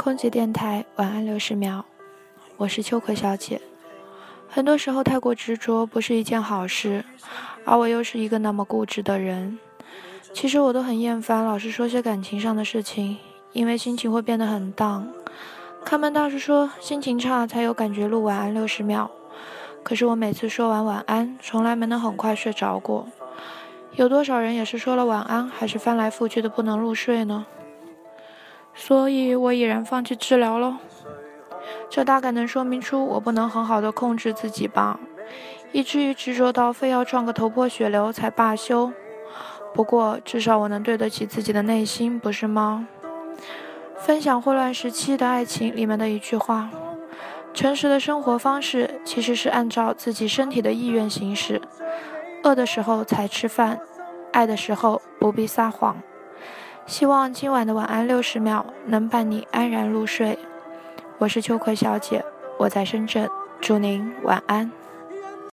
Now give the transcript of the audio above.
空姐电台晚安六十秒，我是秋葵小姐。很多时候太过执着不是一件好事，而我又是一个那么固执的人。其实我都很厌烦老是说些感情上的事情，因为心情会变得很荡。看门大师说心情差才有感觉录晚安六十秒，可是我每次说完晚安，从来没能很快睡着过。有多少人也是说了晚安，还是翻来覆去的不能入睡呢？所以我已然放弃治疗了。这大概能说明出我不能很好的控制自己吧，以至于执着到非要撞个头破血流才罢休。不过至少我能对得起自己的内心，不是吗？分享《混乱时期的爱情》里面的一句话：诚实的生活方式其实是按照自己身体的意愿行事。饿的时候才吃饭，爱的时候不必撒谎。希望今晚的晚安六十秒能伴你安然入睡。我是秋葵小姐，我在深圳，祝您晚安。